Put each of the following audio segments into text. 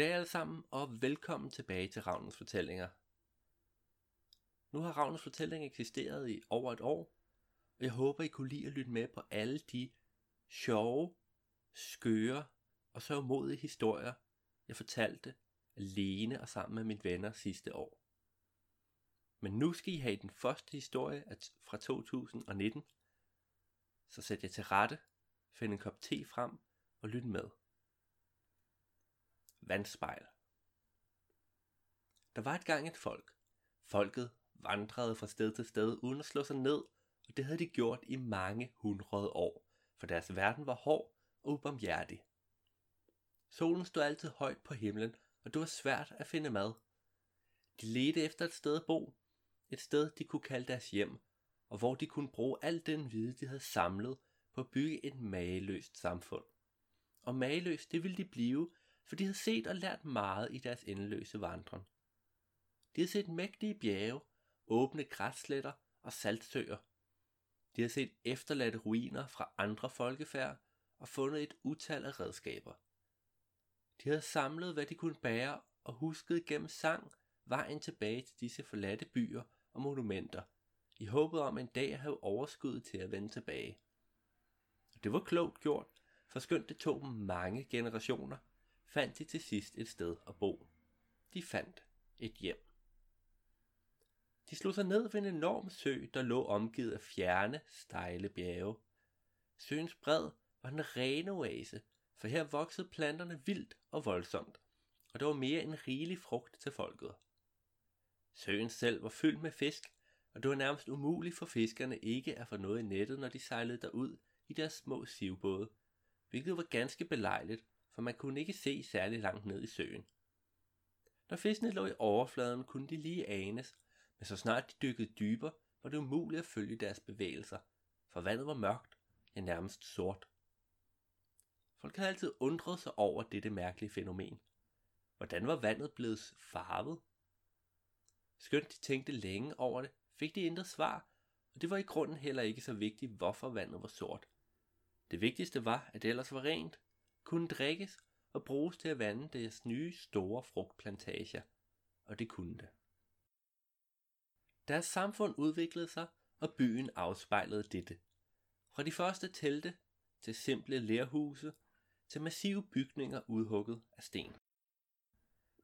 Goddag alle sammen, og velkommen tilbage til Ravnens Fortællinger. Nu har Ravnens Fortællinger eksisteret i over et år, og jeg håber, I kunne lide at lytte med på alle de sjove, skøre og så modige historier, jeg fortalte alene og sammen med mine venner sidste år. Men nu skal I have den første historie fra 2019, så sæt jer til rette, find en kop te frem og lyt med vandspejl. Der var et gang et folk. Folket vandrede fra sted til sted uden at slå sig ned, og det havde de gjort i mange hundrede år, for deres verden var hård og ubarmhjertig. Solen stod altid højt på himlen, og det var svært at finde mad. De ledte efter et sted at bo, et sted de kunne kalde deres hjem, og hvor de kunne bruge al den viden, de havde samlet på at bygge et mageløst samfund. Og mageløst, det ville de blive, for de havde set og lært meget i deres endeløse vandring. De havde set mægtige bjerge, åbne græssletter og saltsøer. De havde set efterladte ruiner fra andre folkefærd og fundet et utal af redskaber. De havde samlet, hvad de kunne bære, og husket gennem sang vejen tilbage til disse forladte byer og monumenter, i håbet om en dag at have overskud til at vende tilbage. Og det var klogt gjort, for skønt det tog mange generationer, fandt de til sidst et sted at bo. De fandt et hjem. De slog sig ned ved en enorm sø, der lå omgivet af fjerne, stejle bjerge. Søens bred var en ren oase, for her voksede planterne vildt og voldsomt, og der var mere end rigelig frugt til folket. Søen selv var fyldt med fisk, og det var nærmest umuligt for fiskerne ikke at få noget i nettet, når de sejlede derud i deres små sivbåde, hvilket var ganske belejligt, for man kunne ikke se særlig langt ned i søen. Når fiskene lå i overfladen, kunne de lige anes, men så snart de dykkede dybere, var det umuligt at følge deres bevægelser, for vandet var mørkt, ja nærmest sort. Folk havde altid undret sig over dette mærkelige fænomen. Hvordan var vandet blevet farvet? Skønt de tænkte længe over det, fik de intet svar, og det var i grunden heller ikke så vigtigt, hvorfor vandet var sort. Det vigtigste var, at det ellers var rent, kunne drikkes og bruges til at vande deres nye store frugtplantager, og det kunne det. Deres samfund udviklede sig, og byen afspejlede dette. Fra de første telte til simple lerhuse til massive bygninger udhugget af sten.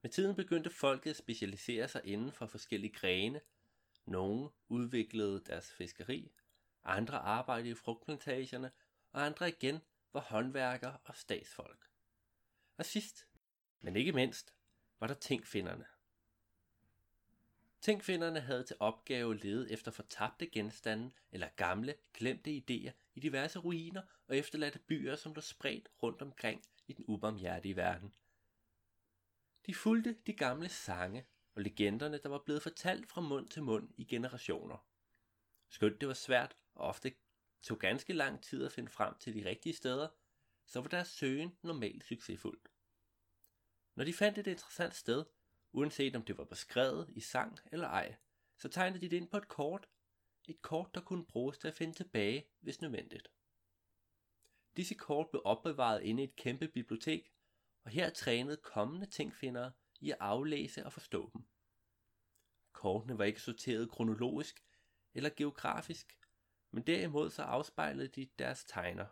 Med tiden begyndte folket at specialisere sig inden for forskellige grene. Nogle udviklede deres fiskeri, andre arbejdede i frugtplantagerne, og andre igen var håndværkere og statsfolk. Og sidst, men ikke mindst, var der tænkfinderne. Tænkfinderne havde til opgave at lede efter fortabte genstande eller gamle, glemte idéer i diverse ruiner og efterladte byer, som der spredt rundt omkring i den ubarmhjertige verden. De fulgte de gamle sange og legenderne, der var blevet fortalt fra mund til mund i generationer. Skønt det var svært og ofte tog ganske lang tid at finde frem til de rigtige steder, så var deres søgen normalt succesfuld. Når de fandt et interessant sted, uanset om det var beskrevet i sang eller ej, så tegnede de det ind på et kort. Et kort, der kunne bruges til at finde tilbage, hvis nødvendigt. Disse kort blev opbevaret inde i et kæmpe bibliotek, og her trænede kommende tingfindere i at aflæse og forstå dem. Kortene var ikke sorteret kronologisk eller geografisk, men derimod så afspejlede de deres tegner.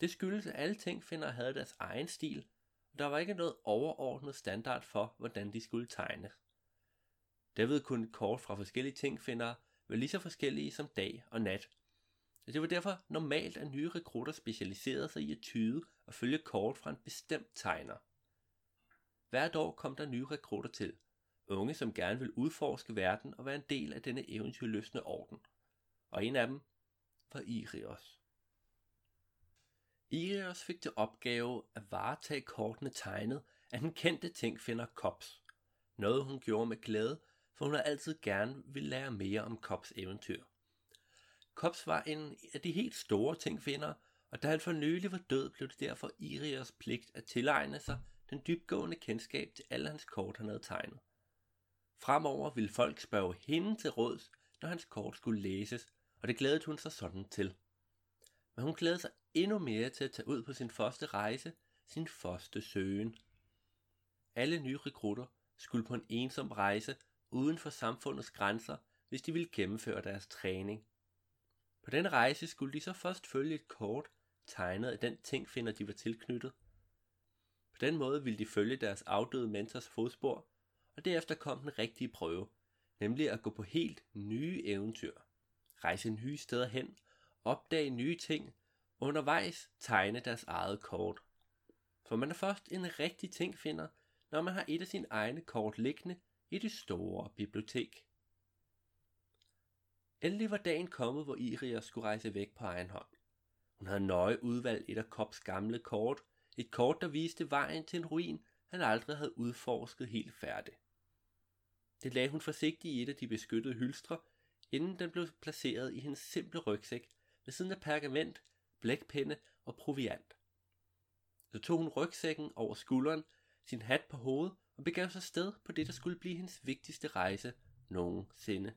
Det skyldes, at alle tingfinder havde deres egen stil, og der var ikke noget overordnet standard for, hvordan de skulle tegne. Derved kunne kort fra forskellige tingfindere være lige så forskellige som dag og nat. Og det var derfor normalt, at nye rekrutter specialiserede sig i at tyde og følge kort fra en bestemt tegner. Hvert år kom der nye rekrutter til, unge som gerne ville udforske verden og være en del af denne eventyrløsende orden – og en af dem var Irios. Irios fik til opgave at varetage kortene tegnet af den kendte tingfinder Kops. Noget hun gjorde med glæde, for hun har altid gerne ville lære mere om Kops eventyr. Kops var en af de helt store tingfinder, og da han for nylig var død, blev det derfor Irios pligt at tilegne sig den dybgående kendskab til alle hans kort, han havde tegnet. Fremover ville folk spørge hende til råds, når hans kort skulle læses, og det glædede hun sig sådan til. Men hun glædede sig endnu mere til at tage ud på sin første rejse, sin første søgen. alle nye rekrutter skulle på en ensom rejse uden for samfundets grænser, hvis de ville gennemføre deres træning. På den rejse skulle de så først følge et kort, tegnet af den ting finder de var tilknyttet. På den måde ville de følge deres afdøde mentors fodspor, og derefter kom den rigtige prøve, nemlig at gå på helt nye eventyr. Rejse nye steder hen, opdage nye ting, undervejs tegne deres eget kort. For man er først en rigtig ting finder, når man har et af sine egne kort liggende i det store bibliotek. Endelig var dagen kommet, hvor Iria skulle rejse væk på egen hånd. Hun havde nøje udvalgt et af Kops gamle kort, et kort, der viste vejen til en ruin, han aldrig havde udforsket helt færdig. Det lagde hun forsigtigt i et af de beskyttede hylstre, inden den blev placeret i hendes simple rygsæk ved siden af pergament, blækpenne og proviant. Så tog hun rygsækken over skulderen, sin hat på hovedet og begav sig sted på det, der skulle blive hendes vigtigste rejse nogensinde.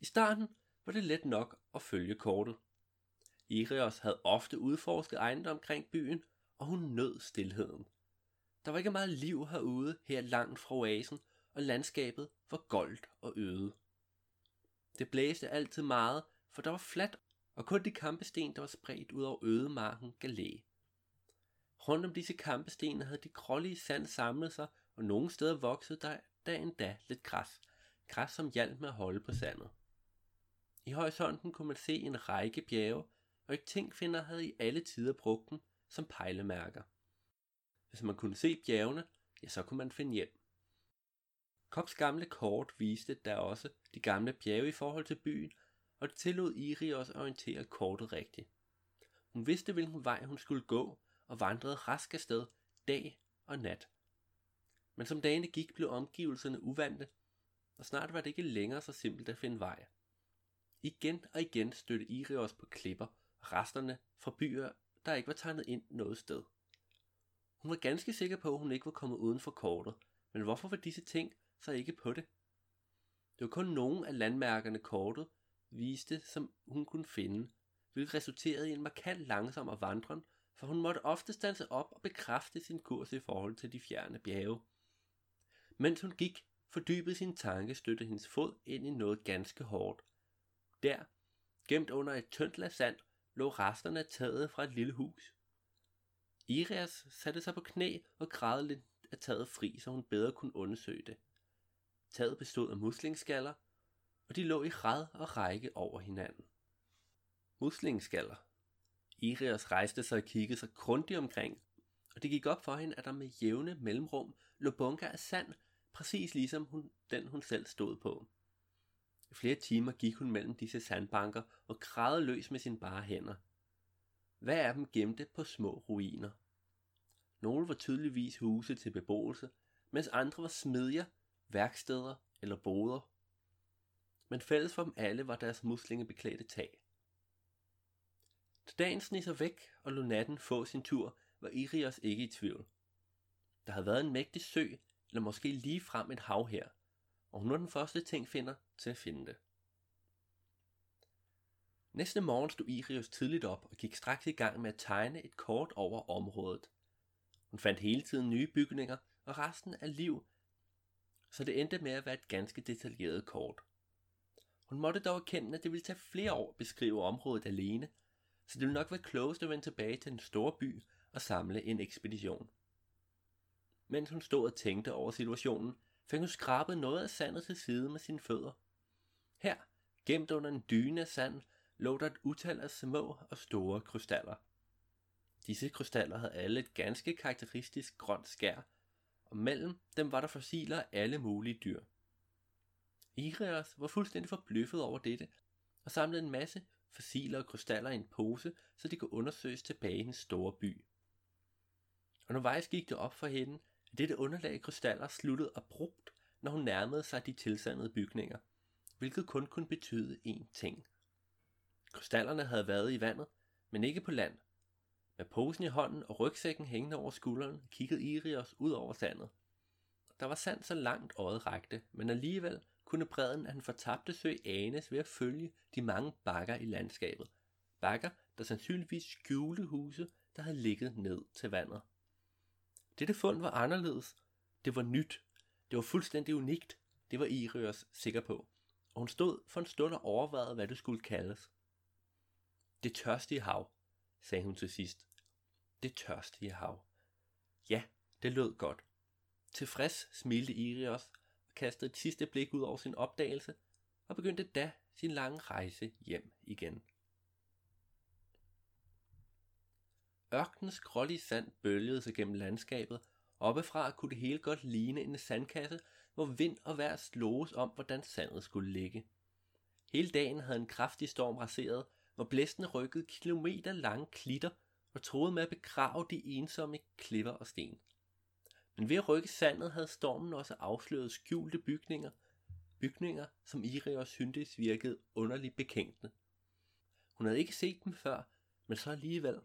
I starten var det let nok at følge kortet. Irios havde ofte udforsket ejendom omkring byen, og hun nød stilheden. Der var ikke meget liv herude, her langt fra oasen, og landskabet var goldt og øde. Det blæste altid meget, for der var fladt, og kun de kampesten, der var spredt ud over ødemarken, galæ. Rundt om disse kampesten havde de grålige sand samlet sig, og nogle steder voksede der, der endda lidt græs. Græs, som hjalp med at holde på sandet. I horisonten kunne man se en række bjerge, og ikke tænkfinder havde i alle tider brugt dem som pejlemærker. Hvis man kunne se bjergene, ja, så kunne man finde hjem. Kops gamle kort viste der også de gamle bjerge i forhold til byen, og det tillod Iri også at orientere kortet rigtigt. Hun vidste, hvilken vej hun skulle gå, og vandrede rask afsted dag og nat. Men som dagene gik, blev omgivelserne uvante, og snart var det ikke længere så simpelt at finde vej. Igen og igen stødte Irios på klipper og resterne fra byer, der ikke var tegnet ind noget sted. Hun var ganske sikker på, at hun ikke var kommet uden for kortet, men hvorfor var disse ting så ikke på det? Det var kun nogle af landmærkerne kortet viste, som hun kunne finde, hvilket resulterede i en markant langsommere vandren, for hun måtte ofte stanse op og bekræfte sin kurs i forhold til de fjerne bjerge. Mens hun gik, fordybede sin tanke støtte hendes fod ind i noget ganske hårdt. Der, gemt under et tyndt lag sand, lå resterne af taget fra et lille hus. Irias satte sig på knæ og græd lidt af taget fri, så hun bedre kunne undersøge det. Taget bestod af muslingskaller, og de lå i rad og række over hinanden. Muslingskaller. Irias rejste sig og kiggede sig grundigt omkring, og det gik op for hende, at der med jævne mellemrum lå bunker af sand, præcis ligesom hun, den hun selv stod på. I flere timer gik hun mellem disse sandbanker og grædede løs med sine bare hænder. Hvad af dem gemte på små ruiner? Nogle var tydeligvis huse til beboelse, mens andre var smedjer, værksteder eller boder. Men fælles for dem alle var deres muslingebeklædte tag. Da dagen sneg sig væk og lå natten få sin tur, var Irios ikke i tvivl. Der havde været en mægtig sø, eller måske lige frem et hav her, og hun var den første ting finder til at finde det. Næste morgen stod Irios tidligt op og gik straks i gang med at tegne et kort over området. Hun fandt hele tiden nye bygninger og resten af liv, så det endte med at være et ganske detaljeret kort. Hun måtte dog erkende, at det ville tage flere år at beskrive området alene, så det ville nok være klogest at vende tilbage til den store by og samle en ekspedition. Mens hun stod og tænkte over situationen, fik hun skrabet noget af sandet til side med sine fødder. Her, gemt under en dyne af sand, lå der et utal af små og store krystaller. Disse krystaller havde alle et ganske karakteristisk grønt skær, og mellem dem var der fossiler af alle mulige dyr. Irias var fuldstændig forbløffet over dette, og samlede en masse fossiler og krystaller i en pose, så de kunne undersøges tilbage i den store by. Undervejs gik det op for hende, at dette underlag af krystaller sluttede abrupt, når hun nærmede sig de tilsandede bygninger, hvilket kun kunne betyde én ting. Krystallerne havde været i vandet, men ikke på land. Med posen i hånden og rygsækken hængende over skulderen, kiggede Irios ud over sandet. Der var sand så langt øjet rakte, men alligevel kunne bredden af den fortabte sø anes ved at følge de mange bakker i landskabet. Bakker, der sandsynligvis skjulte huse, der havde ligget ned til vandet. Dette fund var anderledes. Det var nyt. Det var fuldstændig unikt. Det var Irios sikker på. Og hun stod for en stund og overvejede, hvad det skulle kaldes. Det tørstige hav, sagde hun til sidst. Det tørstige hav. Ja, det lød godt. Tilfreds smilte Irios og kastede et sidste blik ud over sin opdagelse og begyndte da sin lange rejse hjem igen. Ørkenens grålige sand bølgede sig gennem landskabet, oppefra kunne det hele godt ligne en sandkasse, hvor vind og vejr sloges om, hvordan sandet skulle ligge. Hele dagen havde en kraftig storm raseret, hvor blæsten rykkede kilometer lange klitter og troede med at begrave de ensomme klipper og sten. Men ved at rykke sandet havde stormen også afsløret skjulte bygninger, bygninger som Irios syntes virkede underligt bekendte. Hun havde ikke set dem før, men så alligevel.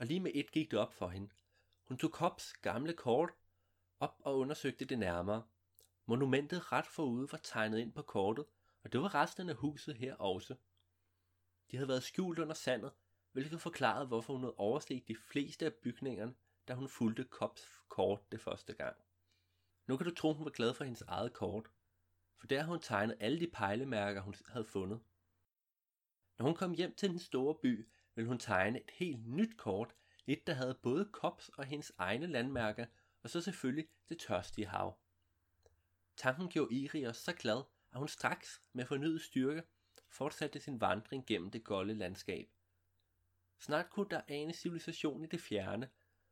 Og lige med et gik det op for hende. Hun tog Kops gamle kort op og undersøgte det nærmere. Monumentet ret forude var tegnet ind på kortet, og det var resten af huset her også. De havde været skjult under sandet, hvilket forklarede, hvorfor hun havde overset de fleste af bygningerne, da hun fulgte Kops kort det første gang. Nu kan du tro, hun var glad for hendes eget kort, for der havde hun tegnet alle de pejlemærker, hun havde fundet. Når hun kom hjem til den store by, ville hun tegne et helt nyt kort, et der havde både Kops og hendes egne landmærker, og så selvfølgelig det tørstige hav. Tanken gjorde Irios så glad, at hun straks med fornyet styrke fortsatte sin vandring gennem det golde landskab. Snart kunne der ane civilisation i det fjerne,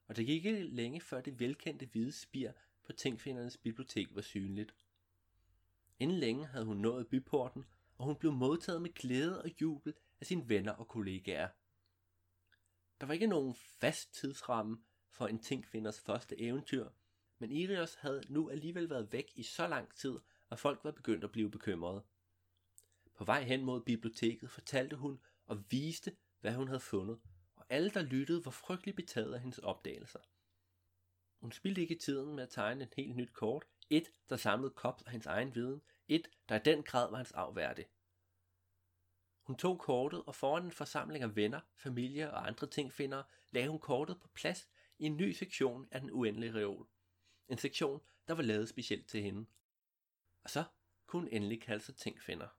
og det gik ikke længe før det velkendte hvide spir på Tingfindernes bibliotek var synligt. Inden længe havde hun nået byporten, og hun blev modtaget med glæde og jubel af sine venner og kollegaer. Der var ikke nogen fast tidsramme for en Tingfinders første eventyr, men Irios havde nu alligevel været væk i så lang tid, at folk var begyndt at blive bekymrede. På vej hen mod biblioteket fortalte hun og viste, hvad hun havde fundet, og alle, der lyttede, var frygteligt betaget af hendes opdagelser. Hun spildte ikke tiden med at tegne et helt nyt kort, et, der samlede Kops og hans egen viden, et, der i den grad var hans afværdig. Hun tog kortet, og foran en forsamling af venner, familie og andre tingfindere, lagde hun kortet på plads i en ny sektion af den uendelige reol. En sektion, der var lavet specielt til hende. Og så kunne hun endelig kalde sig tingfinder.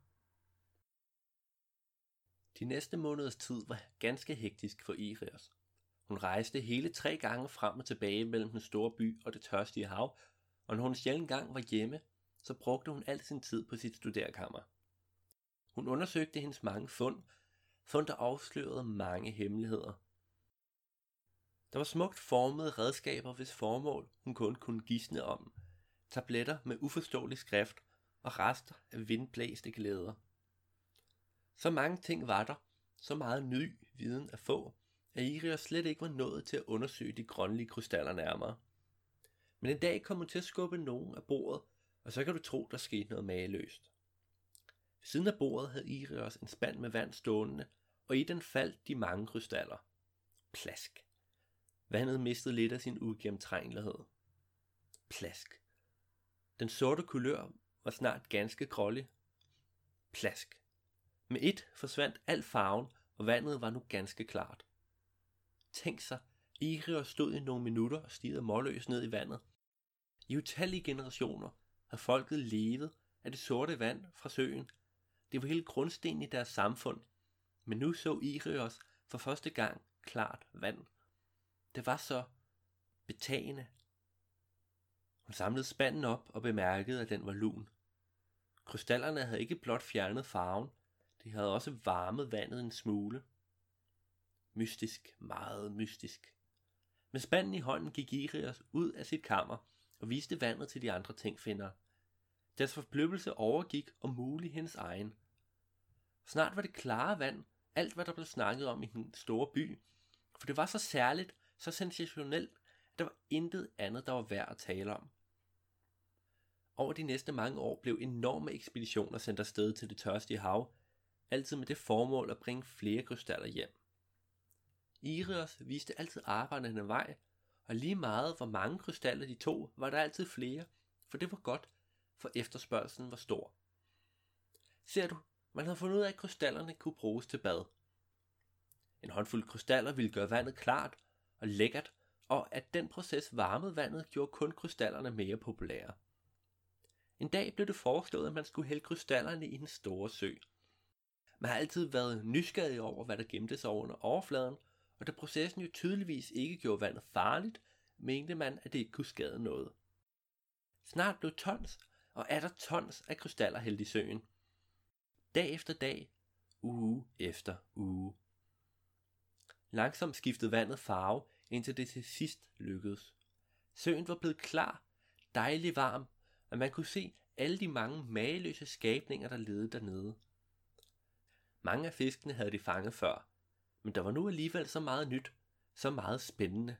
De næste måneders tid var ganske hektisk for Iris. Hun rejste hele tre gange frem og tilbage mellem den store by og det tørstige hav, og når hun sjældent gang var hjemme, så brugte hun al sin tid på sit studerkammer. Hun undersøgte hendes mange fund, fund der afslørede mange hemmeligheder. Der var smukt formede redskaber, hvis formål hun kun kunne gisne om. Tabletter med uforståelig skrift og rester af vindblæste glæder. Så mange ting var der, så meget ny viden at få, at Irios slet ikke var nået til at undersøge de grønlige krystaller nærmere. Men en dag kom hun til at skubbe nogen af bordet, og så kan du tro, der skete noget mageløst. Ved siden af bordet havde Irios en spand med vand stående, og i den faldt de mange krystaller. Plask. Vandet mistede lidt af sin ugennemtrængelighed. Plask. Den sorte kulør var snart ganske grålig. Plask. Med et forsvandt al farven, og vandet var nu ganske klart. Tænk sig, Irios stod i nogle minutter og stirrede målløs ned i vandet. I utallige generationer har folket levet af det sorte vand fra søen. Det var hele grundstenen i deres samfund. Men nu så Irios for første gang klart vand. Det var så betagende. Hun samlede spanden op og bemærkede, at den var lun. Krystallerne havde ikke blot fjernet farven, de havde også varmet vandet en smule. Mystisk, meget mystisk. Med spanden i hånden gik Irias ud af sit kammer og viste vandet til de andre tingfindere. Deres forbløffelse overgik om muligt hendes egen. Snart var det klare vand, alt hvad der blev snakket om i den store by, for det var så særligt, så sensationelt, at der var intet andet, der var værd at tale om. Over de næste mange år blev enorme ekspeditioner sendt afsted til det tørstige hav, altid med det formål at bringe flere krystaller hjem. Irios viste altid arbejderne vej, og lige meget hvor mange krystaller de tog, var der altid flere, for det var godt, for efterspørgselen var stor. Ser du, man havde fundet ud af, at krystallerne kunne bruges til bad. En håndfuld krystaller ville gøre vandet klart og lækkert, og at den proces varmede vandet gjorde kun krystallerne mere populære. En dag blev det foreslået, at man skulle hælde krystallerne i den store sø. Man har altid været nysgerrig over, hvad der gemte sig under overfladen, og da processen jo tydeligvis ikke gjorde vandet farligt, mente man, at det ikke kunne skade noget. Snart blev tons og er der tons af krystaller hældt i søen. Dag efter dag, uge efter uge. Langsomt skiftede vandet farve, indtil det til sidst lykkedes. Søen var blevet klar, dejlig varm, og man kunne se alle de mange mageløse skabninger, der levede dernede. Mange af fiskene havde de fanget før, men der var nu alligevel så meget nyt, så meget spændende.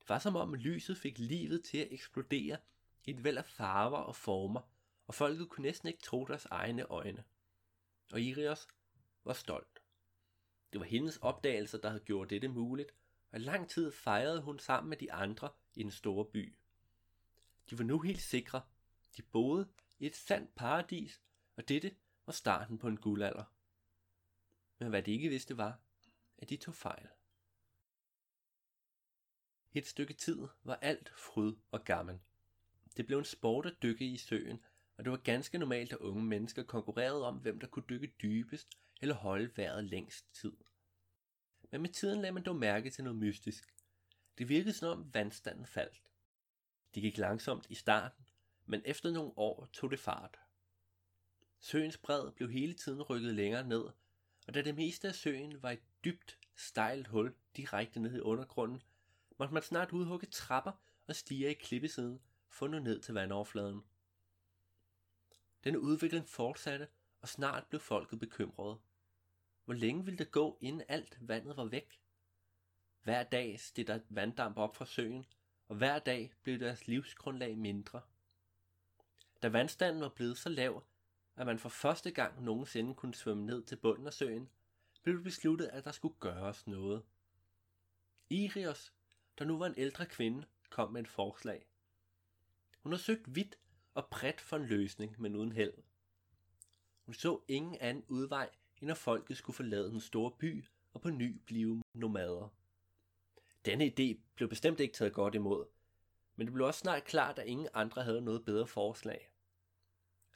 Det var som om lyset fik livet til at eksplodere i et væld af farver og former, og folket kunne næsten ikke tro deres egne øjne. Og Irios var stolt. Det var hendes opdagelser, der havde gjort dette muligt, og i lang tid fejrede hun sammen med de andre i den store by. De var nu helt sikre. De boede i et sandt paradis, og dette var starten på en guldalder. Men hvad de ikke vidste var, at de tog fejl. Et stykke tid var alt fryd og gammel. Det blev en sport at dykke i søen, og det var ganske normalt, at unge mennesker konkurrerede om, hvem der kunne dykke dybest eller holde vejret længst tid. Men med tiden lagde man dog mærke til noget mystisk. Det virkede som om vandstanden faldt. Det gik langsomt i starten, men efter nogle år tog det fart. Søens bred blev hele tiden rykket længere ned, og da det meste af søen var et dybt, stejlt hul direkte ned i undergrunden, måtte man snart udhugge trapper og stige i klippesiden for at nå ned til vandoverfladen. Denne udvikling fortsatte, og snart blev folket bekymrede. Hvor længe ville det gå, inden alt vandet var væk? Hver dag steg der vanddamp op fra søen, og hver dag blev deres livsgrundlag mindre. Da vandstanden var blevet så lav, at man for første gang nogensinde kunne svømme ned til bunden af søen, blev det besluttet, at der skulle gøres noget. Irios, der nu var en ældre kvinde, kom med et forslag. Hun har søgt vidt og bredt for en løsning, men uden held. Hun så ingen anden udvej, end at folket skulle forlade den store by og på ny blive nomader. Denne idé blev bestemt ikke taget godt imod, men det blev også snart klart, at ingen andre havde noget bedre forslag.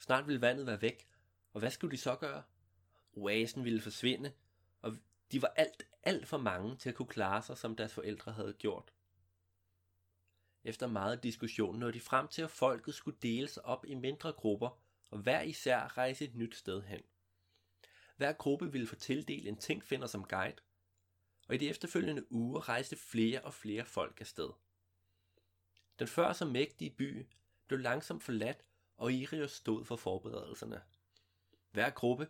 Snart ville vandet være væk, og hvad skulle de så gøre? Oasen ville forsvinde, og de var alt, alt for mange til at kunne klare sig, som deres forældre havde gjort. Efter meget diskussion nåede de frem til, at folket skulle deles op i mindre grupper, og hver især rejse et nyt sted hen. Hver gruppe ville få tildelt en tingfinder som guide, og i de efterfølgende uger rejste flere og flere folk afsted. Den før så mægtige by blev langsomt forladt, og Irios stod for forberedelserne. Hver gruppe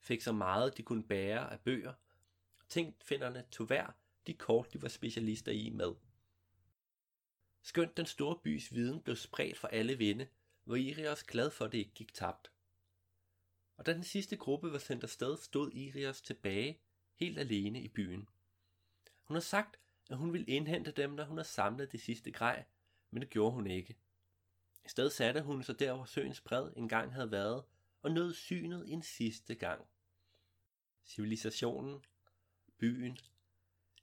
fik så meget, de kunne bære af bøger. Tænkfinderne tog hver de kort, de var specialister i med. Skønt den store bys viden blev spredt for alle vinde, var Irios glad for, at det ikke gik tabt. Og da den sidste gruppe var sendt afsted, stod Irios tilbage, helt alene i byen. Hun har sagt, at hun ville indhente dem, når hun har samlet det sidste grej, men det gjorde hun ikke. I stedet satte hun sig der, hvor søens bred engang havde været, og nød synet en sidste gang. Civilisationen, byen,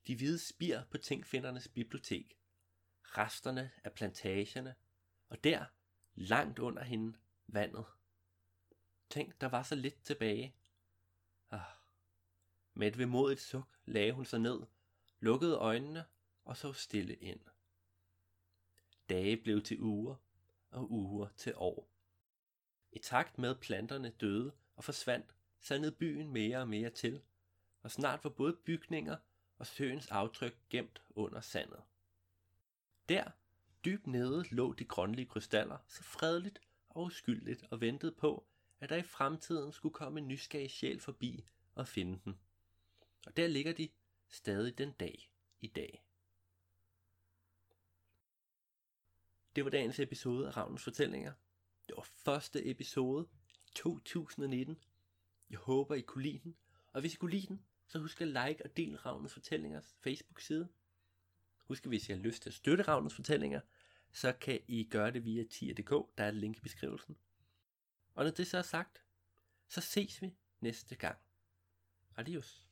de hvide spir på tingfindernes bibliotek, resterne af plantagerne, og der, langt under hende, vandet. Tænk, der var så lidt tilbage. Ah. Med et vemodigt suk lagde hun sig ned, lukkede øjnene og så stille ind. Dage blev til uger, og uger til år. I takt med planterne døde og forsvandt, sandede byen mere og mere til, og snart var både bygninger og søens aftryk gemt under sandet. Der, dybt nede, lå de grønlige krystaller så fredeligt og uskyldigt og ventede på, at der i fremtiden skulle komme en nysgerrig sjæl forbi og finde dem. Og der ligger de stadig den dag i dag. Det var dagens episode af Ravnens Fortællinger. Det var første episode 2019. Jeg håber, I kunne lide den. Og hvis I kunne lide den, så husk at like og del Ravnens Fortællingers Facebook-side. Husk, at hvis I har lyst til at støtte Ravnens Fortællinger, så kan I gøre det via tier.dk, der er et link i beskrivelsen. Og når det så er sagt, så ses vi næste gang. Adios.